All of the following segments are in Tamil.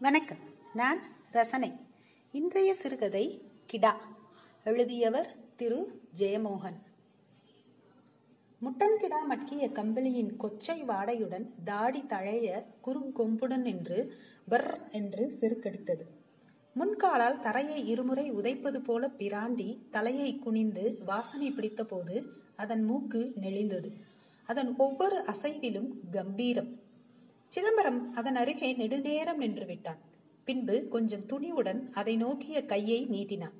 வணக்கம். நான் ரசனை. இன்றைய சிறுகதை கிடா. எழுதியவர் திரு. ஜெயமோகன். முட்டன்கிடா மட்கிய கம்பளியின் கொச்சை வாடையுடன் தாடி தழைய குறுங்கொம்புடன் என்று பர் என்று செருக்கடித்தது. முன்காலால் தரையை இருமுறை உதைப்பது போல பிராண்டி தலையை குனிந்து வாசனை பிடித்தபோது அதன் மூக்கு நெளிந்தது. அதன் ஒவ்வொரு அசைவிலும் கம்பீரம். சிதம்பரம் அதன் அருகே நெடுநேரம் நின்று விட்டான். பின்பு கொஞ்சம் துணிவுடன் அதை நோக்கிய கையை நீட்டினான்.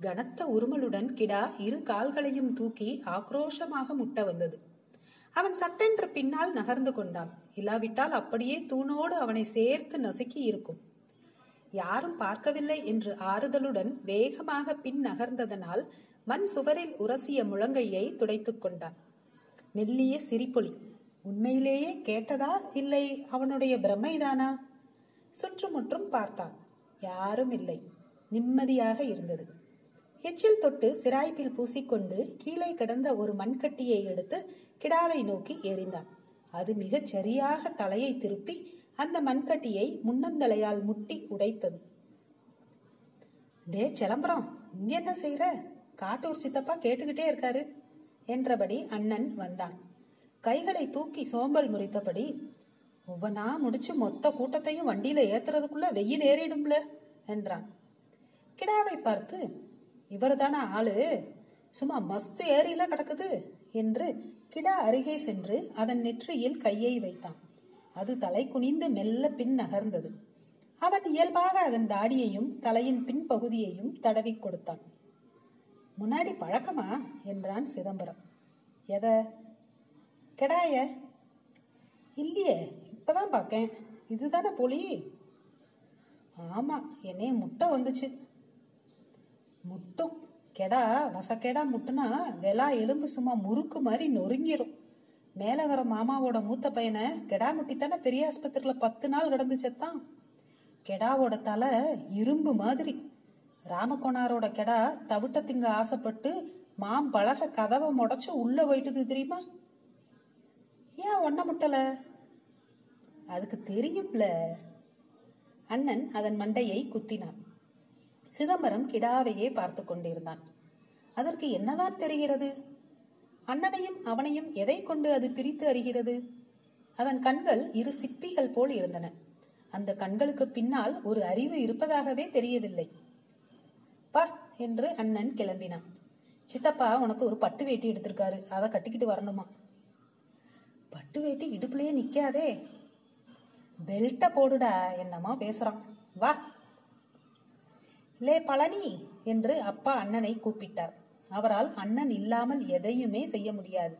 கனத்த உருமலுடன் கிடா இரு கால்களையும் தூக்கி ஆக்ரோஷமாக முட்ட வந்தது. அவன் சட்டென்று பின்னால் நகர்ந்து கொண்டான். இல்லாவிட்டால் அப்படியே தூணோடு அவனை சேர்த்து நசுக்கி இருக்கும். யாரும் பார்க்கவில்லை என்று ஆறுதலுடன் வேகமாக பின் நகர்ந்ததனால் மண் சுவரில் உரசிய முழங்கையை துடைத்துக் கொண்டான். மெல்லிய சிரிப்பொலி. உண்மையிலேயே கேட்டதா இல்லை? அவனுடைய பிரமைதானா? சுற்றுமுற்றும் பார்த்தான். யாரும் இல்லை. நிம்மதியாக இருந்தது. எச்சில் தொட்டு சிராய்ப்பில் பூசிக்கொண்டு கீழே கிடந்த ஒரு மண்கட்டியை எடுத்து கிடாவை நோக்கி எறிந்தான் அது மிகச் சரியாக தலையை திருப்பி அந்த மண்கட்டியை முன்னந்தலையால் முட்டி உடைத்தது. டே சிலம்பரம் இங்க என்ன செய்யற காட்டூர் சித்தப்பா கேட்டுக்கிட்டே இருக்காரு என்றபடி அண்ணன் வந்தான். கைகளை தூக்கி சோம்பல் முறித்தபடி ஒவ்வொன்னா முடிச்சு மொத்த கூட்டத்தையும் வண்டியில ஏத்துறதுக்குள்ள வெயில் ஏறிடும்ல என்றான். கிடாவை பார்த்து இவர்தானா ஆளு? சும்மா மஸ்து ஏரியில கிடக்குது என்று கிடா அருகே சென்று அதன் நெற்றியில் கையை வைத்தான். அது தலை குனிந்து மெல்ல பின் நகர்ந்தது. அவன் இயல்பாக அதன் தாடியையும் தலையின் பின்பகுதியையும் தடவி கொடுத்தான். முன்னாடி பழக்கமா? என்றான் சிதம்பரம். எத? கெடாய? இல்லையே இப்பதான் பார்க்கேன். இதுதானே புலி? ஆமா என்னைய முட்டை வந்துச்சு. முட்டும். கெடா வசக்கெடா முட்டுனா வெலா எலும்பு சும்மா முறுக்கு மாதிரி நொறுங்கிரும். மேலகர மாமாவோட மூத்த பையனை கெடா முட்டி தானே பெரிய ஆஸ்பத்திரியில பத்து நாள் கிடந்து செத்தான். கெடாவோட தலை இரும்பு மாதிரி. ராமகோணாரோட கெடா தவிட்ட திங்க ஆசைப்பட்டு மாம்பழக கதவை முடச்சு உள்ள போயிட்டுது தெரியுமா? ஏன் ஒன்ன முட்டல? அதுக்கு தெரியும்ல. அண்ணன் அதன் மண்டையை குத்தினான். சிதம்பரம் கிடாவையே பார்த்து கொண்டிருந்தான். அதற்கு என்னதான் தெரிகிறது? அண்ணனையும் அவனையும் எதை கொண்டு அது பிரித்து அறிகிறது? அதன் கண்கள் இரு சிப்பிகள் போல் இருந்தன. அந்த கண்களுக்கு பின்னால் ஒரு அறிவு இருப்பதாகவே தெரியவில்லை. பா என்று அண்ணன் கிளம்பினான். சித்தப்பா உனக்கு ஒரு பட்டு வேட்டி எடுத்திருக்காரு. அதை கட்டிக்கிட்டு வரணுமா? பட்டு வேட்டி இடுப்புலயே நிக்காதே. பெல்ட்ட போடுடா என்னமா பேசுறான். வா. லே பழனி என்று அப்பா அண்ணனை கூப்பிட்டார். அவரால் அண்ணன் இல்லாமல் எதையுமே செய்ய முடியாது.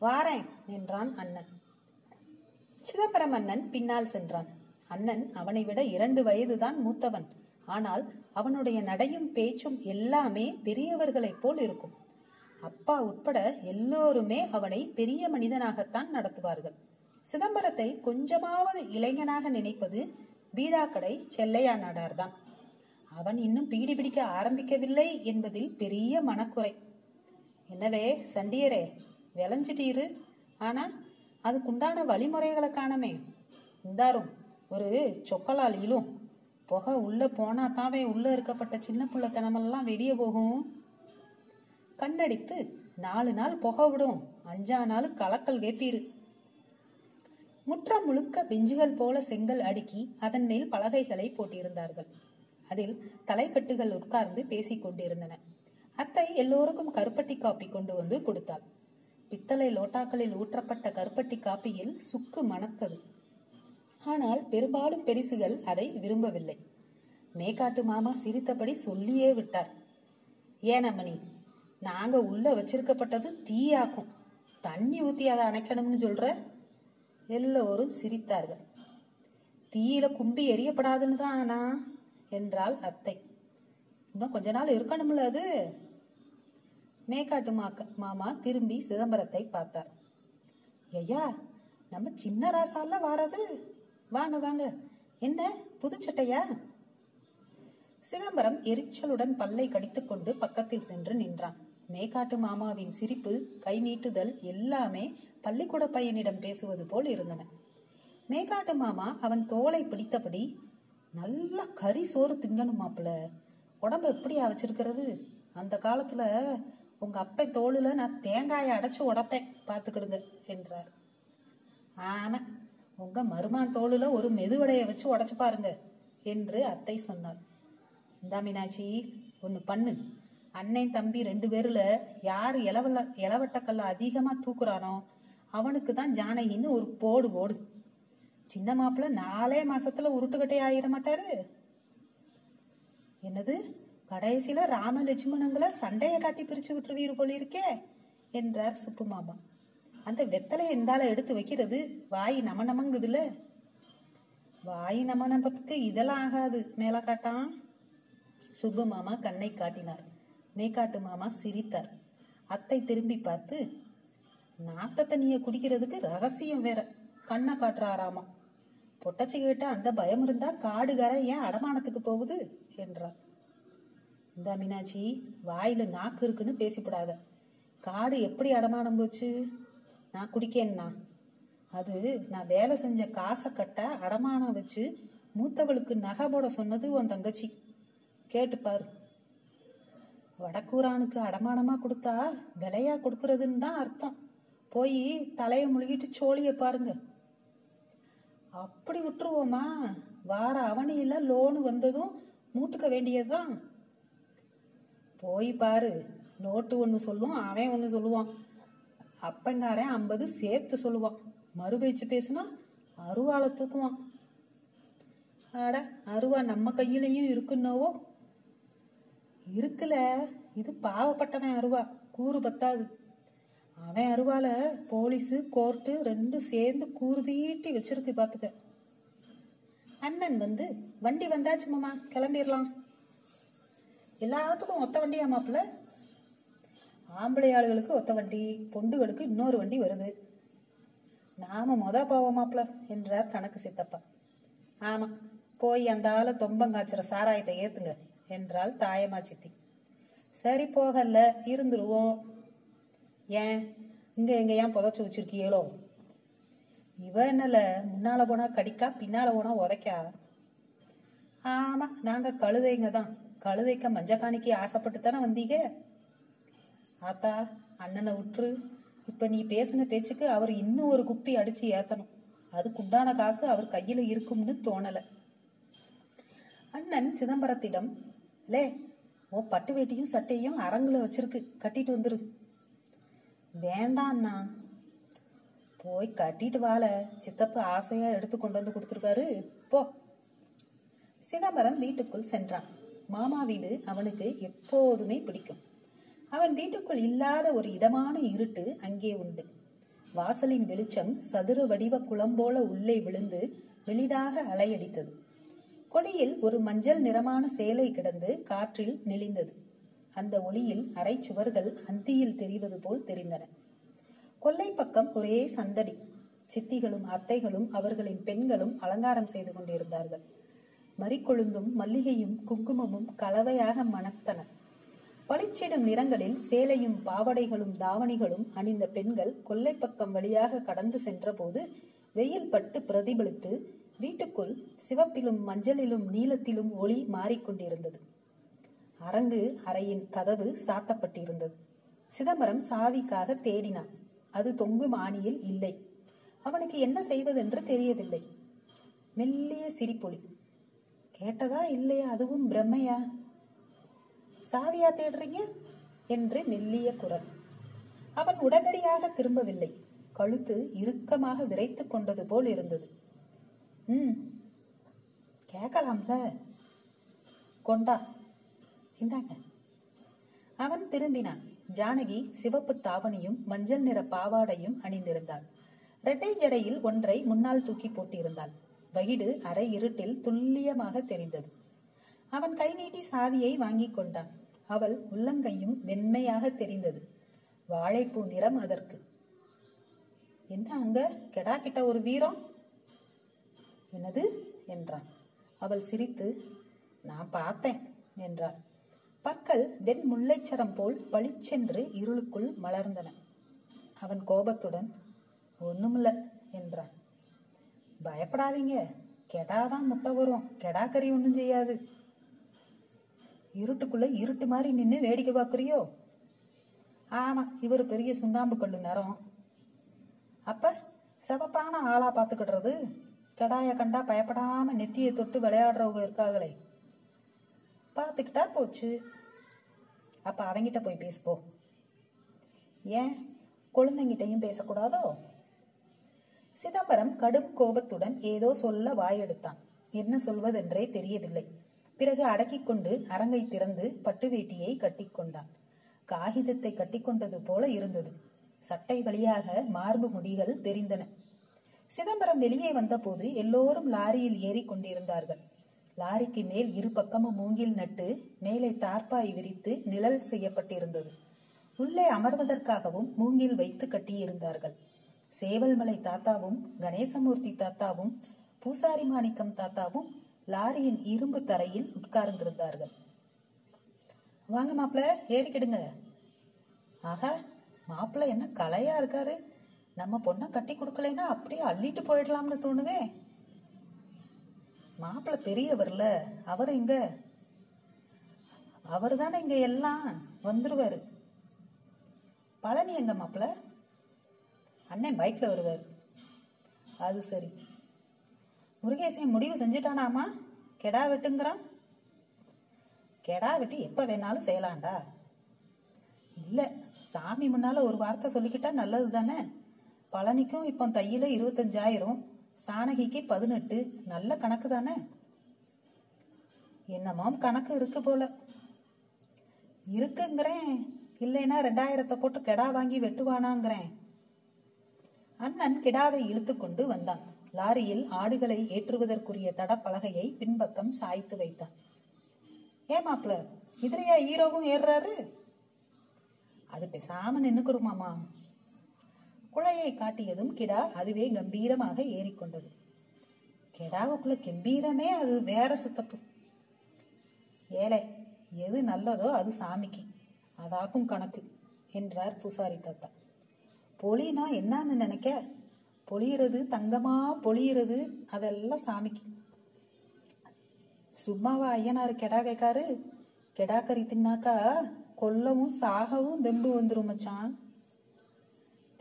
வாரேன் என்றான் அண்ணன். சிதம்பரம் அண்ணன் பின்னால் சென்றான். அண்ணன் அவனை விட இரண்டு வயதுதான் மூத்தவன். ஆனால் அவனுடைய நடையும் பேச்சும் எல்லாமே பெரியவர்களைப் போல் இருக்கும். அப்பா உட்பட எல்லோருமே அவனை பெரிய மனிதனாகத்தான் நடத்துவார்கள். சிதம்பரத்தை கொஞ்சமாவது இளைஞனாக நினைப்பது பீடாக்கடை செல்லையா நாடார்தான். அவன் இன்னும் பீடி பிடிக்க ஆரம்பிக்கவில்லை என்பதில் பெரிய மனக்குறை. என்னவே சண்டியரே விளைஞ்சிட்டீரு. ஆனா அதுக்குண்டான வழிமுறைகளை காணமே. இந்தாரும் ஒரு சொக்கலாளியிலும் புகை உள்ள போனா தாவே உள்ள இருக்கப்பட்ட சின்ன புள்ளத்தனமெல்லாம் வெளியே போகும் கண்ணடித்து நாலு நாள் புகை விடும். அஞ்சா நாள் கலக்கல் கேப்பீரு. முற்றம் முழுக்க பெஞ்சுகள் போல செங்கல் அடுக்கி அதன் மேல் பலகைகளை போட்டிருந்தார்கள். அதில் தலைக்கட்டுகள் உட்கார்ந்து பேசிக் கொண்டிருந்தன. அத்தை எல்லோருக்கும் கருப்பட்டி காப்பி கொண்டு வந்து கொடுத்தாள். பித்தளை லோட்டாக்களில் ஊற்றப்பட்ட கருப்பட்டி காப்பியில் சுக்கு மணத்தது. ஆனால் பெரும்பாலும் பெரிசுகள் அதை விரும்பவில்லை. மேக்காட்டு மாமா சிரித்தபடி சொல்லியே விட்டார். ஏனம்மணி நாங்க உள்ள வச்சிருக்கப்பட்டது தீயாக்கும். தண்ணி ஊத்தி அதை அணைக்கணும்னு சொல்ற? எல்லோரும் சிரித்தார்கள். தீயில கும்பி எரியப்படாதுன்னு தான் ஆனா என்றாள் அத்தை. இன்னும் கொஞ்ச நாள் இருக்கணும்ல அது? மேக்காட்டு மாக்க மாமா திரும்பி சிதம்பரத்தை பார்த்தார். ஐயா நம்ம சின்ன ராசால வாரது? வாங்க வாங்க. என்ன புதுச்சட்டையா சிதம்பரம் எரிச்சலுடன் பல்லை கடித்துக்கொண்டு பக்கத்தில் சென்று நின்றான். மேக்காட்டு மாமாவின் சிரிப்பு கை நீட்டுதல் எல்லாமே பள்ளிக்கூட பையனிடம் பேசுவது போல் இருந்தன. மேகாட்டு மாமா அவன் தோலை பிடித்தபடி நல்லா கறி சோறு திங்கணும் மாப்பிள்ள. உடம்ப எப்படியா வச்சிருக்கிறது? அந்த காலத்துல உங்க அப்பை தோளுல நான் தேங்காயை அடைச்சு உடைப்பேன். பார்த்துக்கிடுங்க என்றார். ஆமா உங்க மருமான் தோளுல ஒரு மெதுவடையை வச்சு உடச்சு பாருங்க என்று அத்தை சொன்னார் இந்தா மீனாட்சி ஒன்று பண்ணு. அண்ணன் தம்பி ரெண்டு பேர்ல யார் இளவல இளவட்டக்கல்ல அதிகமா தூக்குறானோ அவனுக்கு தான் ஜானகின்னு ஒரு போடு போடு சின்ன மாப்பிள்ள நாலே மாசத்துல உருட்டுக்கட்டை ஆயிட மாட்டாரு. என்னது? கடைசியில ராம லட்சுமணங்களை காட்டி பிரிச்சு விட்டுருவீர் போல இருக்கே என்றார் சுப்பு மாமா அந்த வெத்தலையை இந்தால எடுத்து வைக்கிறது வாய் நம நமங்குதுல? வாய் நம நமக்கு இதெல்லாம் ஆகாது மேல காட்டான். சுப்பு மாமா கண்ணை காட்டினார். மேக்காட்டு மாமா சிரித்தார். அத்தை திரும்பி பார்த்து நாத்த தண்ணிய குடிக்கிறதுக்கு ரகசியம் வேற. கண்ணை காட்டுறாராமா. பொட்டச்சி கேட்ட அந்த பயம் இருந்தா காடுகார ஏன் அடமானத்துக்கு போகுது? என்றார். இந்த மீனாட்சி வாயில நாக்கு இருக்குன்னு பேசிவிடாத காடு எப்படி அடமானம் போச்சு? நான் குடிக்கேன்னா. அது நான் வேலை செஞ்ச காசை கட்ட அடமானம் வச்சு மூத்தவளுக்கு நகை போட சொன்னது உன் தங்கச்சி. கேட்டுப்பாரு. வடக்கூரானுக்கு அடமானமா கொடுத்தா விலையா கொடுக்கறதுன்னு தான் அர்த்தம். போய் தலைய முழுகிட்டு சோழிய பாருங்க. அப்படி விட்டுருவோமா? வார அவனியில லோனு வந்ததும் மூட்டுக்க வேண்டியதுதான். போய் பாரு. நோட்டு ஒன்று சொல்லும் அவன் ஒன்று சொல்லுவான். அப்பங்காரன் ஐம்பது சேர்த்து சொல்லுவான். மறுபேச்சு பேசுனா அருவாளை தூக்குவான். அட அருவா நம்ம கையிலையும் இருக்குன்னோவோ? இருக்குல்ல இது பாவப்பட்டவன் அருவா கூறு பத்தாது. அவன் அருவால போலீஸு கோர்ட்டு ரெண்டும் சேர்ந்து கூறு தீட்டி வச்சிருக்கு பாத்துக்க. அண்ணன் வந்து வண்டி வந்தாச்சு மாமா கிளம்பிடலாம் எல்லாத்துக்கும் ஒத்த வண்டியா மாப்பிள்ள ஆம்பளை ஆளுகளுக்கு ஒத்த வண்டி பொண்டுகளுக்கு இன்னொரு வண்டி வருது. நாம மொத போவோம் மாப்பிள்ள என்றார் கணக்கு சித்தப்பா. ஆமா போய் அந்த ஆளை தொம்பங்காய்ச்சுற சாராயத்தை ஏத்துங்க. என்றாள் தாயம்மா சித்தி. சரி போகல இருந்துருவோம். ஏன்? இங்க எங்க ஏன் புதைச்சி வச்சிருக்கியேளோ இவ என்னல முன்னால போனா கடிக்கா பின்னால போனா உதைக்கா? ஆமா நாங்க கழுதைங்க தான். கழுதைக்க மஞ்சக்காணிக்கு ஆசைப்பட்டு தானே வந்தீங்க? ஆத்தா அண்ணனை விட்டுரு இப்ப நீ பேசின பேச்சுக்கு அவர் இன்னும் ஒரு குப்பி அடிச்சு ஏத்தணும். அதுக்குண்டான காசு அவர் கையில இருக்கும்னு தோணல. அண்ணன் சிதம்பரத்திடம் லே உன் பட்டு வேட்டியும் சட்டையும் அரங்குல வச்சிருக்கு. கட்டிட்டு வந்துரு. வேண்டாம்ண்ணா போய் கட்டிட்டு வாழ சித்தப்பு ஆசையா எடுத்து கொண்டு வந்து கொடுத்துருக்காரு. போ. சிதம்பரம் வீட்டுக்குள் சென்றான். மாமா வீடு அவனுக்கு எப்போதுமே பிடிக்கும். அவன் வீட்டுக்குள் இல்லாத ஒரு இதமான இருட்டு அங்கே உண்டு. வாசலின் வெளிச்சம் சதுர வடிவ குளம்போல உள்ளே விழுந்து வெளிதாக அலையடித்தது. கொடியில் ஒரு மஞ்சள் நிறமான சேலை கிடந்து காற்றில் நெளிந்தது. அந்த ஒளியில் அரை சுவர்கள் அந்தியில் தெரிவது போல் தெரிந்தன. கொல்லை பக்கம் ஒரே சந்தடி. சித்திகளும் அத்தைகளும் அவர்களின் பெண்களும் அலங்காரம் செய்து கொண்டிருந்தார்கள். மறிக்கொழுந்தும் மல்லிகையும் குங்குமமும் கலவையாக மணத்தன. பளிச்சிடும் நிறங்களில் சேலையும் பாவடைகளும் தாவணிகளும் அணிந்த பெண்கள் கொல்லை பக்கம் வழியாக கடந்து சென்றபோது வெயில் பட்டு பிரதிபலித்து வீட்டுக்குள் சிவப்பிலும் மஞ்சளிலும் நீலத்திலும் ஒளி மாறிக்கொண்டிருந்தது. அரங்கு அறையின் கதவு சாத்தப்பட்டிருந்தது. சிதம்பரம் சாவிக்காக தேடினான். அது தொங்கும் மாணியில் இல்லை. அவனுக்கு என்ன செய்வதென்று தெரியவில்லை. மெல்லிய சிரிப்பொலி. கேட்டதா இல்லையா? அதுவும் பிரம்மையா? சாவியா தேடுறீங்க? என்று மெல்லிய குரல். அவன் உடனடியாக திரும்பவில்லை. கழுத்து இறுக்கமாக விரைத்து கொண்டது போல் இருந்தது. ம். கேட்கலாம்ல கொண்டா இந்தாங்க. அவன் திரும்பினான். ஜானகி சிவப்பு தாவணியும் மஞ்சள் நிற பாவாடையும் அணிந்திருந்தாள். ரெட்டை ஜடையில் ஒன்றை முன்னால் தூக்கி போட்டிருந்தாள். வகிடு அரை இருட்டில் துல்லியமாக தெரிந்தது. அவன் கை நீட்டி சாவியை வாங்கி கொண்டான். அவள் உள்ளங்கையும் வெண்மையாக தெரிந்தது. வாழைப்பூ நிறம் அதற்கு. என்ன அங்க? கெடா கிட்ட ஒரு வீரம்? என்னது? என்றான். அவள் சிரித்து நான் பார்த்தேன் என்றாள். பற்கள் வெண் முல்லைச்சரம் போல் பளிச்சென்று இருளுக்குள் மலர்ந்தன. அவன் கோபத்துடன் ஒண்ணுமில்ல என்றான். பயப்படாதீங்க. கெடாதான் முட்டை வரும். கெடாக்கறி ஒன்றும் செய்யாது. இருட்டுக்குள்ள இருட்டு மாதிரி நின்று வேடிக்கை பார்க்குறியோ ஆமா இவர் பெரிய சுண்ணாம்பு கல்லு நேரம் அப்ப சிவப்பான ஆளா பார்த்துக்கிடுறது? கடாயை கண்டா பயப்படாம நெத்தியை தொட்டு விளையாடுறவங்க இருக்காங்களே பார்த்துக்கிட்டா போச்சு. அப்ப அவங்கிட்ட போய் பேசுப்போ. ஏன்? குழந்தைங்கிட்டையும் பேசக்கூடாதோ? சிதம்பரம் கடும் கோபத்துடன் ஏதோ சொல்ல வாயெடுத்தான். என்ன சொல்வதென்றே தெரியவில்லை. பிறகு அடக்கிக் கொண்டு அரங்கை திறந்து பட்டு வேட்டியை கட்டிக்கொண்டான் காகிதத்தை கட்டிக்கொண்டது போல இருந்தது. சட்டை வழியாக மார்பு முடிகள் தெரிந்தன. சிதம்பரம் வெளியே வந்தபோது எல்லோரும் லாரியில் ஏறி கொண்டிருந்தார்கள். லாரிக்கு மேல் இரு பக்கமும் மூங்கில் நட்டு மேலே தார்ப்பாய் விரித்து நிழல் செய்யப்பட்டிருந்தது. உள்ளே அமர்வதற்காகவும் மூங்கில் வைத்து கட்டியிருந்தார்கள். சேவல்மலை தாத்தாவும் கணேசமூர்த்தி தாத்தாவும் பூசாரி மாணிக்கம் தாத்தாவும் லாரியின் இரும்பு தரையில் உட்கார்ந்திருந்தார்கள். வாங்க மாப்பிள்ள ஏறிக்கிடுங்க. ஆஹா மாப்பிள்ள என்ன கலையா இருக்காரு. நம்ம பொண்ணை கட்டி கொடுக்கலைன்னா அப்படியே அள்ளிட்டு போயிடலாம்னு தோணுதே. மாப்பிள்ள பெரியவர்ல அவர் எங்க? அவர் தானே இங்க எல்லாம் வந்துருவாரு. பழனி எங்க மாப்பிள்ள? அண்ணன் பைக்ல வருவார். அது சரி. முருகேசன் முடிவு செஞ்சுட்டானாமா? கெடா வெட்டுங்கிறான். கெடா வெட்டி எப்ப வேணாலும் செய்யலாம்டா. இல்ல சாமி முன்னால ஒரு வார்த்தை சொல்லிக்கிட்டா நல்லது தானே பழனிக்கும் இப்போ தையில இருபத்தஞ்சாயிரம் சாணகிக்கு பதினெட்டு நல்ல கணக்கு தானே? என்னமாம் கணக்கு இருக்கு போல. இருக்குங்கிறேன். இல்லைன்னா ரெண்டாயிரத்தை போட்டு கெடா வாங்கி வெட்டுவானாங்கிறேன். அண்ணன் கிடாவை இழுத்து கொண்டு வந்தான். லாரியில் ஆடுகளை ஏற்றுவதற்குரிய தடப்பலகையை பின்பக்கம் சாய்த்து வைத்தான். ஏன் மாப்பிள இதுலயா ஹீரோவும் ஏறுறாரு? அது பேசாம நின்னுக்கிடுமாமா குழையை காட்டியதும் கிடா அதுவே கம்பீரமாக ஏறிக்கொண்டது. கிடாவுக்குள்ள கம்பீரமே அது வேற சித்தப்பு. ஏழை எது நல்லதோ அது சாமிக்கு. அதாக்கும் கணக்கு என்றார் பூசாரி தாத்தா. பொலினா என்னன்னு நினைக்க? பொழியிறது தங்கமா பொழியிறது அதெல்லாம் சாமிக்கு. சும்மாவா ஐயனாரு கெடா கேட்காரு? கெடா கறி தின்னாக்கா கொல்லவும் சாகவும் தெம்பு வந்துரும் மச்சான்.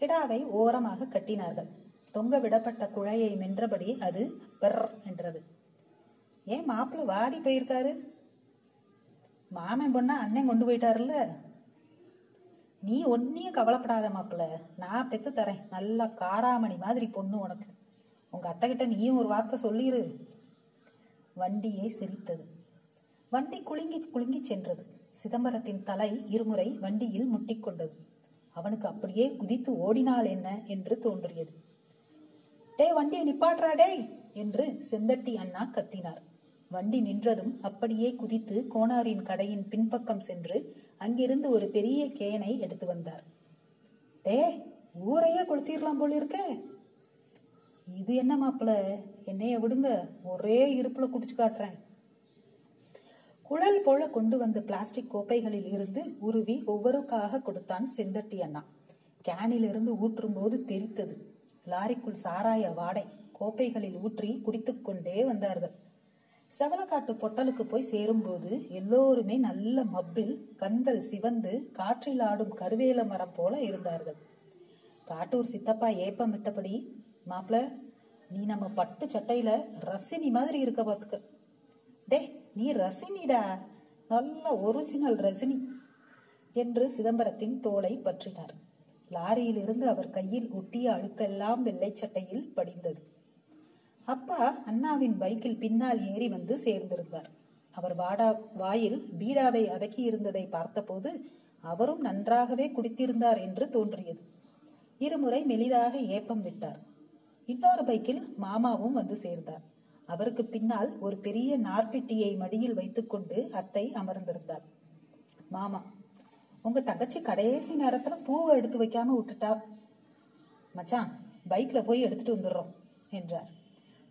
கிடாவை ஓரமாக கட்டினார்கள். தொங்க விடப்பட்ட குழையை மென்றபடி அது பெர் என்றது. ஏன் மாப்பிள்ள வாடி போயிருக்காரு? மாமன் பொண்ணா அண்ணன் கொண்டு போயிட்டாருல்ல? நீ ஒன்னையும் கவலைப்படாத மாப்பிள்ள. நான் பெத்து தரேன். நல்லா காராமணி மாதிரி பொண்ணு உனக்கு. உங்க அத்தைகிட்ட நீயும் ஒரு வார்த்தை சொல்லிரு. வண்டியை சிரித்தது. வண்டி குலுங்கி குலுங்கி சென்றது. சிதம்பரத்தின் தலை இருமுறை வண்டியில் முட்டிக்கொண்டது அவனுக்கு அப்படியே குதித்து ஓடினாள் என்ன என்று தோன்றியது. டே வண்டியை நிப்பாட்றா டேய்! என்று செந்தட்டி அண்ணா கத்தினார். வண்டி நின்றதும் அப்படியே குதித்து கோனாரின் கடையின் பின்பக்கம் சென்று அங்கிருந்து ஒரு பெரிய கேனை எடுத்து வந்தார். டே ஊரையே கொளுத்திடலாம் போல இருக்க! இது என்ன மாப்பிள்ள என்னைய விடுங்க ஒரே இருப்புல குடிச்சு காட்டுறேன். குழல் போல கொண்டு வந்த பிளாஸ்டிக் கோப்பைகளில் இருந்து உருவி ஒவ்வொருக்காக கொடுத்தான் செந்தட்டி அண்ணா. கேனில் இருந்து ஊற்றும் போது தெரித்தது. லாரிக்குள் சாராய வாடை கோப்பைகளில் ஊற்றி குடித்துக்கொண்டே வந்தார்கள். செவலக்காட்டு பொட்டலுக்கு போய் சேரும்போது எல்லோருமே நல்ல மப்பில் கண்கள் சிவந்து காற்றில் ஆடும் கருவேல மரம் போல இருந்தார்கள். காட்டூர் சித்தப்பா ஏப்பமிட்டபடி மாப்பிள நீ நம்ம பட்டு சட்டையில ரசினி மாதிரி இருக்க பார்த்துக்க டே நீ ரசினிடா. நல்ல ஒரிஜினல் ரசினி என்று சிதம்பரத்தின் தோலை பற்றினார். லாரியிலிருந்து அவர் கையில் ஒட்டிய அழுக்கெல்லாம் வெள்ளை சட்டையில் படிந்தது. அப்பா அண்ணாவின் பைக்கில் பின்னால் ஏறி வந்து சேர்ந்திருந்தார். அவர் வாடா வாயில் பீடாவை அதக்கி இருந்ததை பார்த்தபோது அவரும் நன்றாகவே குடித்திருந்தார் என்று தோன்றியது. இருமுறை மெலிதாக ஏப்பம் விட்டார். இன்னொரு பைக்கில் மாமாவும் வந்து சேர்ந்தார். அவருக்கு பின்னால் ஒரு பெரிய நார்பெட்டியை மடியில் வைத்துக்கொண்டு அத்தை அமர்ந்திருந்தார் மாமா உங்க தங்கச்சி கடைசி நேரத்துல பூவை எடுத்து வைக்காம விட்டுட்டா? மச்சான் பைக்ல போய் எடுத்துட்டு வந்துடுறோம் என்றார்.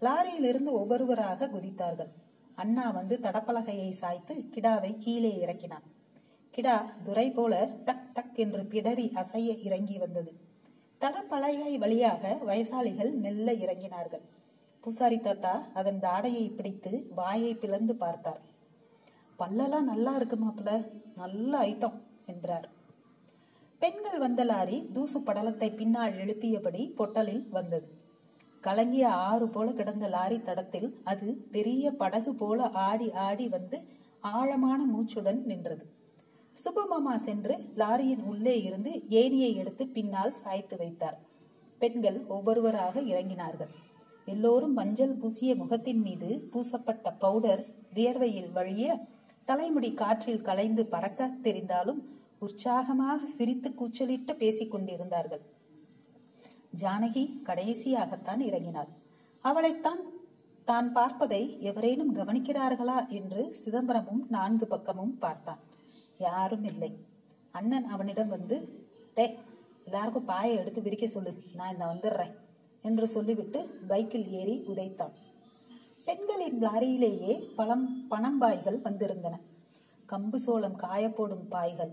லாரியிலிருந்து ஒவ்வொருவராக குதித்தார்கள். அண்ணா வந்து தடப்பலகையை சாய்த்து கிடாவை கீழே இறக்கினான். கிடா துரை போல டக் டக் என்று பிடரி அசைய இறங்கி வந்தது. தடப்பலகை வழியாக வயசாளிகள் மெல்ல இறங்கினார்கள். பூசாரி தாத்தா அதன் தாடையை பிடித்து வாயை பிளந்து பார்த்தார். பல்லெல்லாம் நல்லா இருக்கு மாப்பிள்ள நல்ல ஐட்டம் என்றார். பெண்கள் வந்த லாரி தூசு படலத்தை பின்னால் எழுப்பியபடி பொட்டலில் வந்தது. கலங்கிய ஆறு போல கிடந்த லாரி தடத்தில் அது பெரிய படகு போல ஆடி ஆடி வந்து ஆழமான மூச்சுடன் நின்றது. சுபமாமா சென்று லாரியின் உள்ளே இருந்து ஏணியை எடுத்து பின்னால் சாய்த்து வைத்தார். பெண்கள் ஒவ்வொருவராக இறங்கினார்கள். எல்லோரும் மஞ்சள் பூசிய முகத்தின் மீது பூசப்பட்ட பவுடர் வியர்வையில் வழிய தலைமுடி காற்றில் கலைந்து பறக்க தெரிந்தாலும் உற்சாகமாக சிரித்து கூச்சலிட்டு பேசிக் கொண்டிருந்தார்கள். ஜானகி கடைசியாகத்தான் இறங்கினாள். அவளைத்தான் தான் பார்ப்பதை எவரேனும் கவனிக்கிறார்களா என்று சிதம்பரமும் நான்கு பக்கமும் பார்த்தான். யாரும் இல்லை. அண்ணன் அவனிடம் வந்து டே எல்லாருக்கும் பாயை எடுத்து விரிக்க சொல்லு. நான் இந்த வந்துடுறேன் என்று சொல்லிவிட்டு பைக்கில் ஏறி உதைத்தான். பெண்களின் லாரியிலேயே பழம் பணம்பாய்கள் வந்திருந்தன. கம்பு சோளம் காயப்போடும் பாய்கள்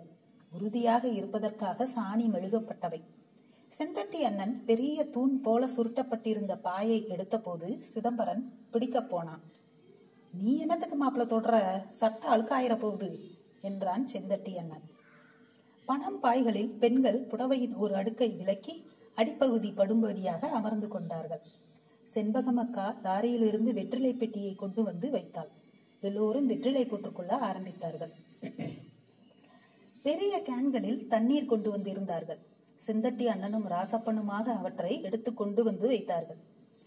உறுதியாக இருப்பதற்காக சாணி மெழுகப்பட்டவை. செந்தட்டி அண்ணன் பெரிய தூண் போல சுருட்டப்பட்டிருந்த பாயை எடுத்தபோது சிதம்பரன் பிடிக்கப் போனான். நீ என்னத்துக்கு மாப்பிள்ள தொடர சட்ட அழுக்காயிர போகுது என்றான் செந்தட்டி அண்ணன். பணம் பாய்களில் பெண்கள் புடவையின் ஒரு அடுக்கை விலக்கி அடிப்பகுதி படும்படியாக அமர்ந்து கொண்டார்கள். செண்பகமக்கா தாரையிலிருந்து வெற்றிலை பெட்டியை கொண்டு வந்து வைத்தாள். எல்லோரும் வெற்றிலை போட்டுக்கொள்ள ஆரம்பித்தார்கள். பெரிய கேன்களில் தண்ணீர் கொண்டு வந்திருந்தார்கள். செந்தட்டி அண்ணனும் ராசப்பனுமாக அவற்றை எடுத்து கொண்டு வந்து வைத்தார்கள்.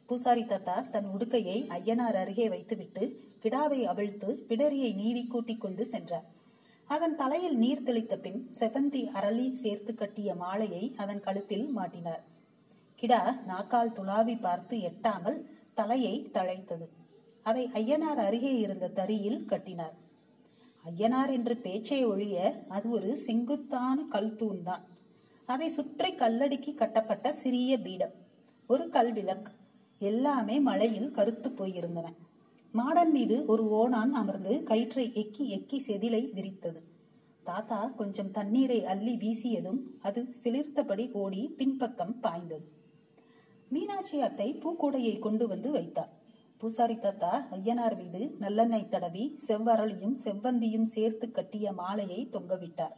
பூசாரி தாத்தா தன் உடுக்கையை ஐயனார் அருகே வைத்துவிட்டு கிடாவை அவிழ்த்து பிடரியை நீவி கூட்டிக் கொண்டு சென்றார். அதன் தலையில் நீர் தெளித்த பின் செவந்தி அரளி சேர்த்து கட்டிய மாலையை அதன் கழுத்தில் மாட்டினார். கிடா நாக்கால் துளாவி பார்த்து எட்டாமல் தலையை தழைத்தது. அதை ஐயனார் அருகே இருந்த தறியில் கட்டினார். ஐயனார் என்று பேச்சை ஒழிய அது ஒரு செங்குத்தான கல் தூண்தான். அதை சுற்றி கல்லடிக்கு கட்டப்பட்ட சிறிய பீடம். ஒரு கல்விளக் எல்லாமே மழையில் கருத்து போயிருந்தன. மாடன் மீது ஒரு ஓணான் அமர்ந்து கயிற்றை எக்கி எக்கி செதிலை விரித்தது. தாத்தா கொஞ்சம் தண்ணீரை அள்ளி வீசியதும் அது சிலிர்த்தபடி ஓடி பின்பக்கம் பாய்ந்தது. மீனாட்சி அத்தை பூக்கூடையை கொண்டு வந்து வைத்தார். பூசாரி தாத்தா ஐயனார் மீது நல்லெண்ணெய் தடவி செவ்வரளியும் செவ்வந்தியும் சேர்த்து கட்டிய மாலையை தொங்கவிட்டார்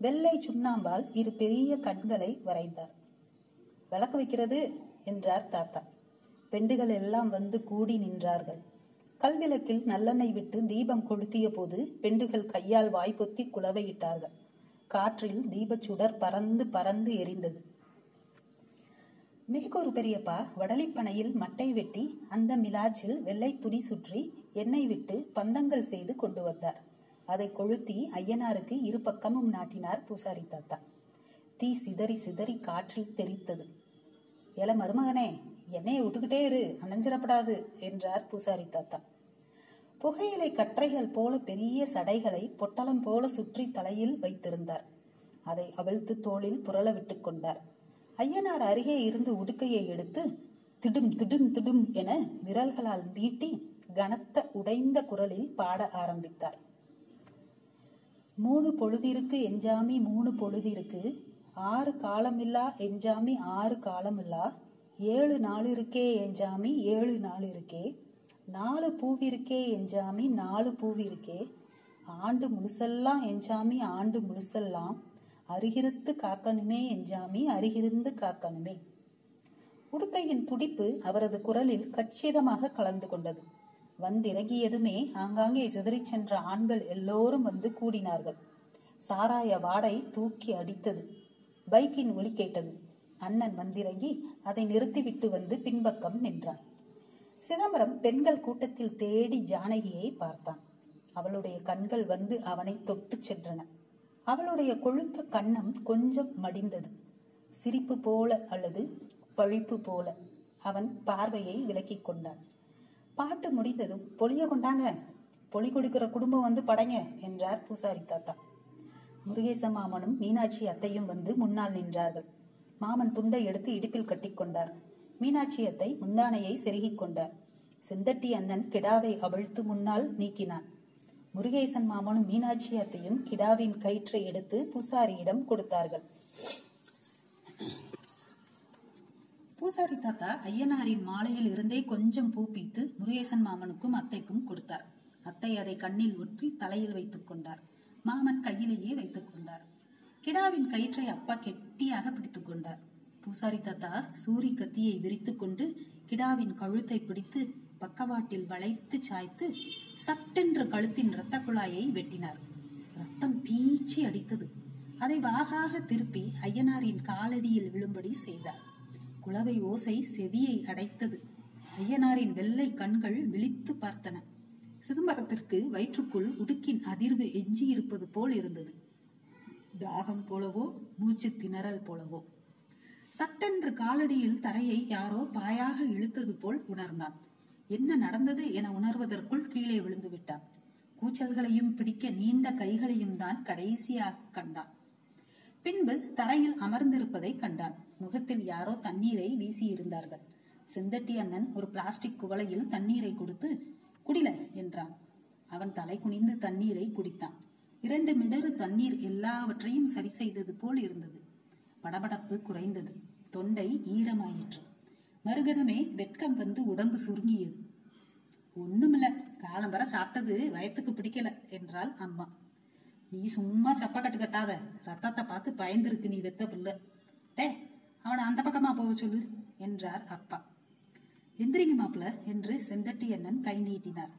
வெள்ளை சுண்ணாம்பால் இரு பெரிய கண்களை வரைந்தார். விளக்கு வைக்கிறது என்றார் தாத்தா. பெண்டுகள் எல்லாம் வந்து கூடி நின்றார்கள். கல்விளக்கில் நல்லெண்ணெய் விட்டு தீபம் கொளுத்திய போது பெண்டுகள் கையால் வாய்ப்பொத்தி குளவையிட்டார்கள் காற்றில் தீபச் சுடர் பறந்து பறந்து எரிந்தது. மேகூர் பெரியப்பா வடலிப்பனையில் மட்டை வெட்டி அந்த மிலாஜில் வெள்ளை துணி சுற்றி எண்ணெய் விட்டு பந்தங்கள் செய்து கொண்டு வந்தார். அதை கொளுத்தி ஐயனாருக்கு இரு பக்கமும் நாட்டினார் பூசாரி தாத்தா. தீ சிதறி சிதறி காற்றில் தெரித்தது ஏல மருமகனே எண்ணெயை விட்டுக்கிட்டே இரு அணைஞ்சிடப்படாது என்றார் பூசாரி தாத்தா. புகையிலை கற்றைகள் போல பெரிய சடைகளை பொட்டலம் போல சுற்றி தலையில் வைத்திருந்தார். அதை அவிழ்த்து தோளில் புரள விட்டு கொண்டார். ஐயனார் அருகே இருந்து உடுக்கையை எடுத்து திடும் திடும் திடும் என விரல்களால் நீட்டி கனத்த உடைந்த குரலில் பாட ஆரம்பித்தார். மூணு பொழுதிருக்கு எஞ்சாமி மூணு பொழுதிருக்கு ஆறு காலமில்லா எஞ்சாமி ஆறு காலமில்லா ஏழு நாள் இருக்கே எஞ்சாமி ஏழு நாள் இருக்கே நாலு பூவிருக்கே எஞ்சாமி நாலு பூவிருக்கே. ஆண்டு முழுசெல்லாம் எஞ்சாமி ஆண்டு முழுசெல்லாம் அருகிருந்து காக்கணுமே எஞ்சாமி அருகிருந்து காக்கணுமே. உடுக்கையின் துடிப்பு அவரது குரலில் கச்சிதமாக கலந்து கொண்டது. வந்திறங்கியதுமே ஆங்காங்கே சிதறிச் சென்ற ஆண்கள் எல்லோரும் வந்து கூடினார்கள். சாராய வாடை தூக்கி அடித்தது. பைக்கின் ஒலி கேட்டது. அண்ணன் வந்திறங்கி அதை நிறுத்திவிட்டு வந்து பின்பக்கம் நின்றான். சிதம்பரம் பெண்கள் கூட்டத்தில் தேடி ஜானகியை பார்த்தான். அவளுடைய கண்கள் வந்து அவனை தொட்டு சென்றன. அவளுடைய கொழுத்த கன்னம் கொஞ்சம் மடிந்தது. சிரிப்பு போல அல்லது பழிப்பு போல அவன் பார்வையை விலக்கிக் கொண்டான். பாட்டு முடிந்ததும் பொலிய கொண்டாங்க பொலி கொடுக்கிற குடும்பம் வந்து படைங்க என்றார் பூசாரி தாத்தா. முருகேச மாமனும் மீனாட்சி அத்தையும் வந்து முன்னால் நின்றார்கள். மாமன் துண்டை எடுத்து இடுப்பில் கட்டிக்கொண்டார் மீனாட்சியத்தை முந்தானையை செருகிக் கொண்டார். செந்தட்டி அண்ணன் கிடாவை அவிழ்த்து முன்னால் நீக்கினான். முருகேசன் மாமனும் மீனாட்சி அத்தையும் கிடாவின் கயிற்றை எடுத்து பூசாரியிடம் கொடுத்தார்கள். பூசாரி தாத்தா ஐயனாரின் மாலையில் இருந்தே கொஞ்சம் பூ பீத்து முருகேசன் மாமனுக்கும் அத்தைக்கும் கொடுத்தார். அத்தை அதை கண்ணில் ஒற்றி தலையில் வைத்துக் கொண்டார். மாமன் கையிலேயே வைத்துக் கொண்டார். கிடாவின் கயிற்றை அப்பா கெட்டியாக பிடித்துக் கொண்டார். பூசாரி தாத்தா சூரி கத்தியை விரித்துக் கொண்டு கிடாவின் கழுத்தை பிடித்து பக்கவாட்டில் வளைத்து சாய்த்து சட்டென்று கழுத்தின் இரத்த குழாயை வெட்டினார். ரத்தம் பீச்சி அடித்தது. அதை வாகாக திருப்பி ஐயனாரின் காலடியில் விழும்படி செய்தார். குளவை ஓசை செவியை அடைத்தது. ஐயனாரின் வெள்ளை கண்கள் விழித்து பார்த்தன. சிதம்பரத்திற்கு வயிற்றுக்குள் உடுக்கின் அதிர்வு எஞ்சி இருப்பது போல் இருந்தது. தாகம் போலவோ மூச்சு திணறல் போலவோ. சட்டென்று காலடியில் தரையை யாரோ பாயாக இழுத்தது போல் உணர்ந்தான். என்ன நடந்தது என உணர்வதற்குள் கீழே விழுந்து விட்டான் கூச்சல்களையும் பிடிக்க நீண்ட கைகளையும் தான் கடைசியாக கண்டான். பின்பு தரையில் அமர்ந்திருப்பதை கண்டான். முகத்தில் யாரோ தண்ணீரை வீசியிருந்தார்கள். செந்தட்டி அண்ணன் ஒரு பிளாஸ்டிக் குவளையில் தண்ணீரை கொடுத்து குடில என்றான். அவன் தலை குனிந்து தண்ணீரை குடித்தான். இரண்டு மிடறு தண்ணீர் எல்லாவற்றையும் சரி செய்தது போல் இருந்தது. படபடப்பு குறைந்தது. தொண்டை ஈரமாயிற்று. மறுகணமே வெட்கம் வந்து உடம்பு சுருங்கியது. ஒண்ணுமில்ல காலம் வர சாப்பிட்டது வயத்துக்கு பிடிக்கல என்றாள் அம்மா. நீ சும்மா சப்ப கட்டு கட்டாத. ரத்தத்தை பார்த்து பயந்துருக்கு நீ வெத்த பிள்ளை. டே அவனை அந்த பக்கமா போக சொல்லு என்றார் அப்பா. எந்திரிங்க மாப்பிள என்று செந்தட்டி அண்ணன் கை நீட்டினார்.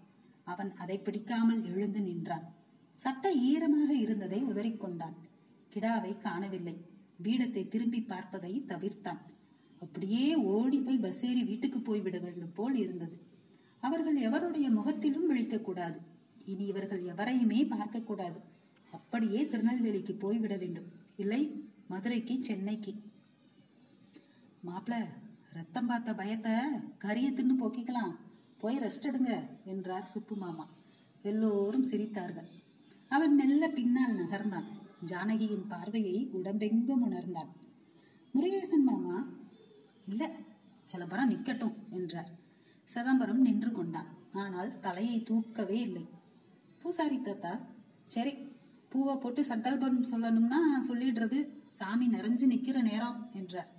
அவன் அதை பிடிக்காமல் எழுந்து நின்றான். சட்டை ஈரமாக இருந்ததை உதறிக்கொண்டான் கிடாவை காணவில்லை. வீடத்தை திரும்பி பார்ப்பதை தவிர்த்தான். அப்படியே ஓடி போய் பஸ் ஏறி வீட்டுக்கு போய்விட வேண்டும் போல் இருந்தது. அவர்கள் எவருடைய முகத்திலும் விழிக்கக்கூடாது இனி இவர்கள் எவரையுமே பார்க்க கூடாது. அப்படியே திருநெல்வேலிக்கு போய்விட வேண்டும். இல்லை மதுரைக்கு சென்னைக்கு. மாப்பிள ரத்தம் பார்த்த பயத்தை கரிய தின்னு போக்கிக்கலாம். போய் ரெஸ்ட் எடுங்க என்றார் சுப்பு மாமா. எல்லோரும் சிரித்தார்கள். அவன் மெல்ல பின்னால் நகர்ந்தான். ஜானகியின் பார்வையை உடம்பெங்கும் உணர்ந்தான் முருகேசன் மாமா இல்ல சிலம்பரம் நிக்கட்டும் என்றார். சிதம்பரம் நின்று கொண்டான். ஆனால் தலையை தூக்கவே இல்லை. பூசாரி தாத்தா சரி பூவை போட்டு சங்கல்பம் சொல்லணும்னா சொல்லிடுறது சாமி நிறைஞ்சு நிக்கிற நேரம் என்றார்.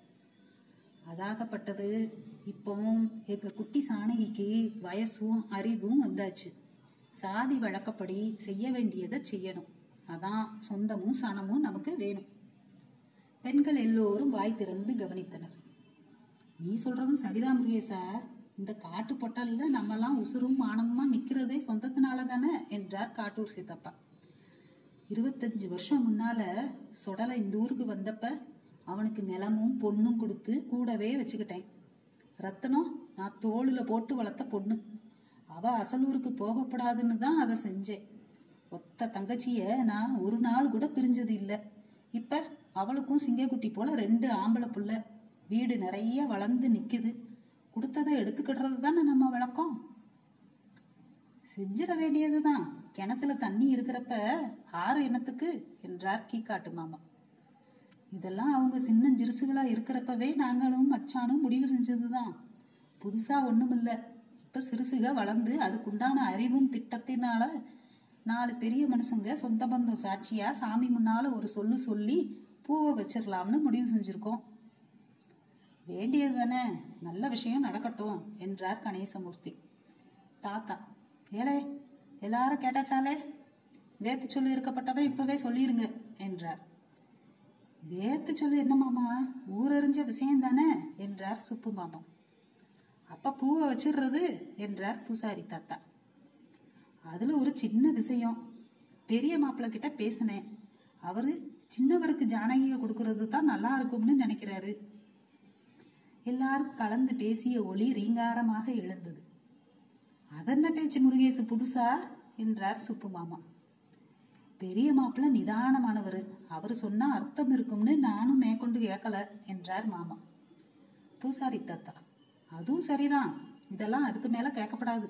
அதாகப்பட்டது. இப்போ எங்க குட்டி சாணகிக்கு வயசும் அறிவும் வந்தாச்சு. சாதி வழக்கப்படி செய்ய வேண்டியதை செய்யணும். அதான் சொந்தமும் சனமும் நமக்கு வேணும். பெண்கள் எல்லோரும் வாய் திறந்து கவனித்தனர். நீ சொல்றதும் சரிதான் முருகேசா இந்த காட்டு பொட்டல்ல நம்மெல்லாம் உசுரும் மானமுமா நிக்கிறதே சொந்தத்தினால தானே என்றார் காட்டூர் சித்தப்பா. இருபத்தஞ்சு வருஷம் முன்னால சொடலை இந்த ஊருக்கு வந்தப்ப அவனுக்கு நிலமும் பொண்ணும் கொடுத்து கூடவே வச்சுக்கிட்டேன். ரத்தனம் நான் தோளுல போட்டு வளர்த்த பொண்ணு. அவ அசலூருக்கு போகப்படாதுன்னு தான் அதை செஞ்சேன். ஒத்த தங்கச்சிய நான் ஒரு நாள் கூட பிரிஞ்சது இல்ல. இப்ப அவளுக்கும் சிங்கக்குட்டி போல ரெண்டு ஆம்பளை புள்ள. வீடு நிறைய வளர்ந்து நிக்குது. கொடுத்ததை எடுத்துக்கிடுறது தானே நம்ம வழக்கம்? செஞ்சிட வேண்டியதுதான் கிணத்துல தண்ணி இருக்கிறப்ப ஆறு எண்ணத்துக்கு என்றார் கீக்காட்டு மாமா. இதெல்லாம் அவங்க சின்ன ஜிருசுகளா இருக்கிறப்பவே நாங்களும் மச்சானும் முடிவு செஞ்சதுதான் புதுசா ஒண்ணுமில்ல. இப்ப சிறுசுக வளர்ந்து அதுக்குண்டான அறிவும் திட்டத்தினால நாலு பெரிய மனுஷங்க சொந்த பந்தம் சாட்சியா சாமி முன்னால ஒரு சொல்லு சொல்லி பூவை வச்சிடலாம்னு முடிவு செஞ்சிருக்கோம். வேண்டியது தானே நல்ல விஷயம் நடக்கட்டும் என்றார் கணேசமூர்த்தி. தாத்தா ஏலே எல்லாரும் கேட்டாச்சாலே? வேத்து சொல்லி இருக்கப்பட்டவன் இப்பவே சொல்லிருங்க என்றார். வேத்து சொல்லி என்ன மாமா ஊரறிஞ்ச விஷயம் தானே என்றார் சுப்பு மாமா அப்ப பூவை வச்சிடுறது என்றார் பூசாரி தாத்தா. அதுல ஒரு சின்ன விஷயம். பெரிய மாப்பிள்ள கிட்ட பேசினேன். அவரு சின்னவருக்கு ஜானகிய கொடுக்கறது தான் நல்லா இருக்கும்னு நினைக்கிறாரு. எல்லாரும் கலந்து பேசிய ஒளி ரீங்காரமாக எழுந்தது. அதென்ன பேச்சு முருகேசு புதுசா? என்றார் சுப்பு மாமா. பெரிய மாப்பிள்ள நிதானமானவர். அவர் சொன்னா அர்த்தம் இருக்கும்னு நானும் மேற்கொண்டு கேட்கல என்றார் மாமா. பூசாரி தத்தா அதுவும் சரிதான். இதெல்லாம் அதுக்கு மேல கேட்கப்படாது.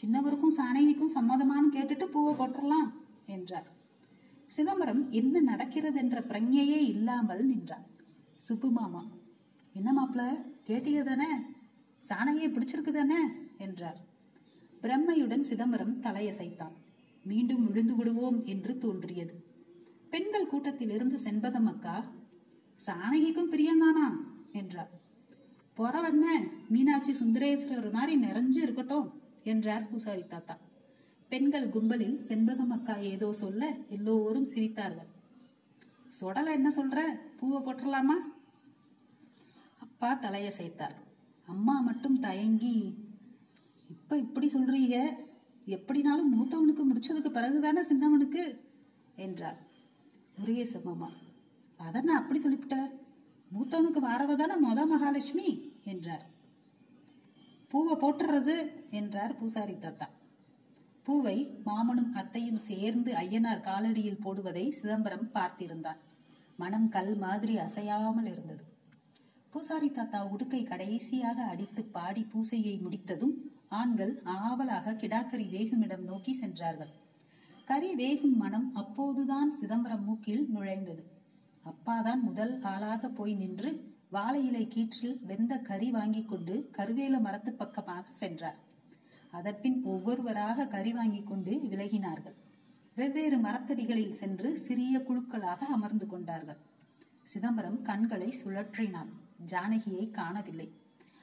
சின்னவருக்கும் சாணகிக்கும் சம்மதமானு கேட்டுட்டு பூவை போட்டுடலாம் என்றார். சிதம்பரம் என்ன நடக்கிறது என்ற பிரஞையே இல்லாமல் நின்றான். சுப்பு மாமா என்ன மாப்பிள கேட்டீங்க தானே? சாணகியை பிடிச்சிருக்கு தானே? என்றார். பிரம்மையுடன் சிதம்பரம் தலையசைத்தான். மீண்டும் விழுந்து விடுவோம் என்று தோன்றியது. பெண்கள் கூட்டத்திலிருந்து செண்பகம் அக்கா சாணகிக்கும் பிரியந்தானா என்றார். பொறவண்ண மீனாட்சி சுந்தரேஸ்வரர் மாதிரி நிறைஞ்சு இருக்கட்டும். என்றார் பூசாரி தாத்தா. பெண்கள் கும்பலில் செண்பகம் அக்கா ஏதோ சொல்ல எல்லோரும் சிரித்தார்கள். சொடலை என்ன சொல்ற? பூவை போட்டுடலாமா அப்பா தலையசைத்தார் அம்மா மட்டும் தயங்கி இப்ப இப்படி சொல்றீங்க? எப்படினாலும் மூத்தவனுக்கு முடிச்சதுக்கு பிறகுதானே சின்னவனுக்கு? என்றார். ஒரே அம்மா அதை நான் அப்படி சொல்லிவிட்ட மூத்தவனுக்கு வாரவதான மொத மகாலட்சுமி? என்றார். பூவை போட்டுறது என்றார் பூசாரி தாத்தா. பூவை மாமனும் அத்தையும் சேர்ந்து ஐயனார் காலடியில் போடுவதை சிதம்பரம் பார்த்திருந்தான். மனம் கல் மாதிரி அசையாமல் இருந்தது. பூசாரி தாத்தா உடுக்கை கடைசியாக அடித்து பாடி பூசையை முடித்ததும் ஆண்கள் ஆவலாக கிடாக்கரி வேகுமிடம் நோக்கி சென்றார்கள். கரி வேகும் மனம் அப்போதுதான் சிதம்பரம் மூக்கில் நுழைந்தது. அப்பாதான் முதல் ஆளாக போய் நின்று வாழை இலை கீற்றில் வெந்த கறி வாங்கி கொண்டு கருவேல மரத்து பக்கமாக சென்றார். அதன்பின் ஒவ்வொருவராக கறி வாங்கி கொண்டு விலகினார்கள். வெவ்வேறு மரத்தடிகளில் சென்று சிறிய குழுக்களாக அமர்ந்து கொண்டார்கள். சிதம்பரம் கண்களை சுழற்றினான். ஜானகியை காணவில்லை.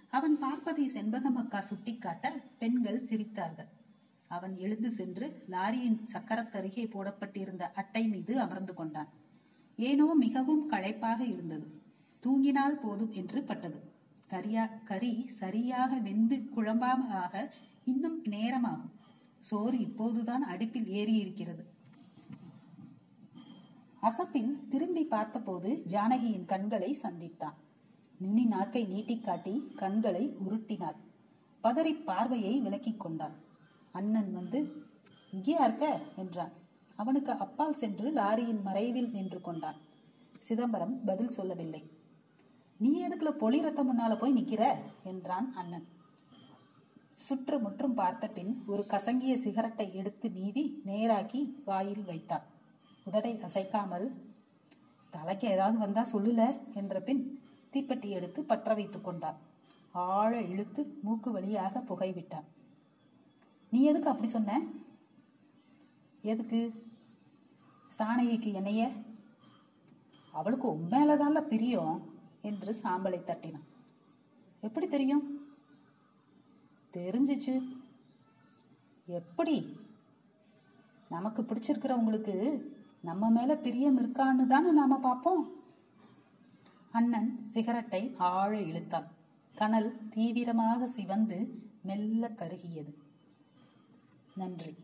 அவன் பார்ப்பதை செண்பகமக்கா சுட்டிக்காட்ட பெண்கள் சிரித்தார்கள். அவன் எழுந்து சென்று லாரியின் சக்கரத்தருகே போடப்பட்டிருந்த அட்டை மீது அமர்ந்து கொண்டான். ஏனோ மிகவும் களைப்பாக இருந்தது. தூங்கினால் போதும் என்று பட்டது. கரியா கறி சரியாக வெந்து குழம்பாக இன்னும் நேரமாகும். சோறு இப்போதுதான் அடுப்பில் ஏறி இருக்கிறது அசப்பில் திரும்பி பார்த்தபோது ஜானகியின் கண்களை சந்தித்தான். நுனி நாக்கை நீட்டிக்காட்டி கண்களை உருட்டினாள். பதறி பார்வையை விலக்கிக் கொண்டான் அண்ணன் வந்து இங்கேயா இருக்க? என்றான். அவனுக்கு அப்பால் சென்று லாரியின் மறைவில் நின்று கொண்டான். சிதம்பரம் பதில் சொல்லவில்லை. நீ எதுக்குள்ள பொலி ரத்தம் முன்னால போய் நிக்கிற? என்றான் அண்ணன். சுற்று முற்றும் பார்த்த பின் ஒரு கசங்கிய சிகரெட்டை எடுத்து நீவி நேராக்கி வாயில் வைத்தான். உதடை அசைக்காமல் தலைக்கு ஏதாவது வந்தா சொல்லுல என்ற பின் தீப்பெட்டி எடுத்து பற்ற வைத்துக் கொண்டான். ஆழ இழுத்து மூக்கு வழியாக புகை விட்டான். நீ எதுக்கு அப்படி சொன்ன? எதுக்கு? சாணகிக்கு என்னைய? அவளுக்கு உண்மையிலதான்ல பிரியம் என்று சாம்பலை தட்டினான். எப்படி தெரியும்? தெரிஞ்சிச்சு. எப்படி? நமக்கு பிடிச்சிருக்கிறவங்களுக்கு நம்ம மேல பிரியம் இருக்கான்னு தானே நாம பார்ப்போம். அண்ணன் சிகரெட்டை ஆழ இழுத்தான். கனல் தீவிரமாக சிவந்து மெல்ல கருகியது. நன்றி.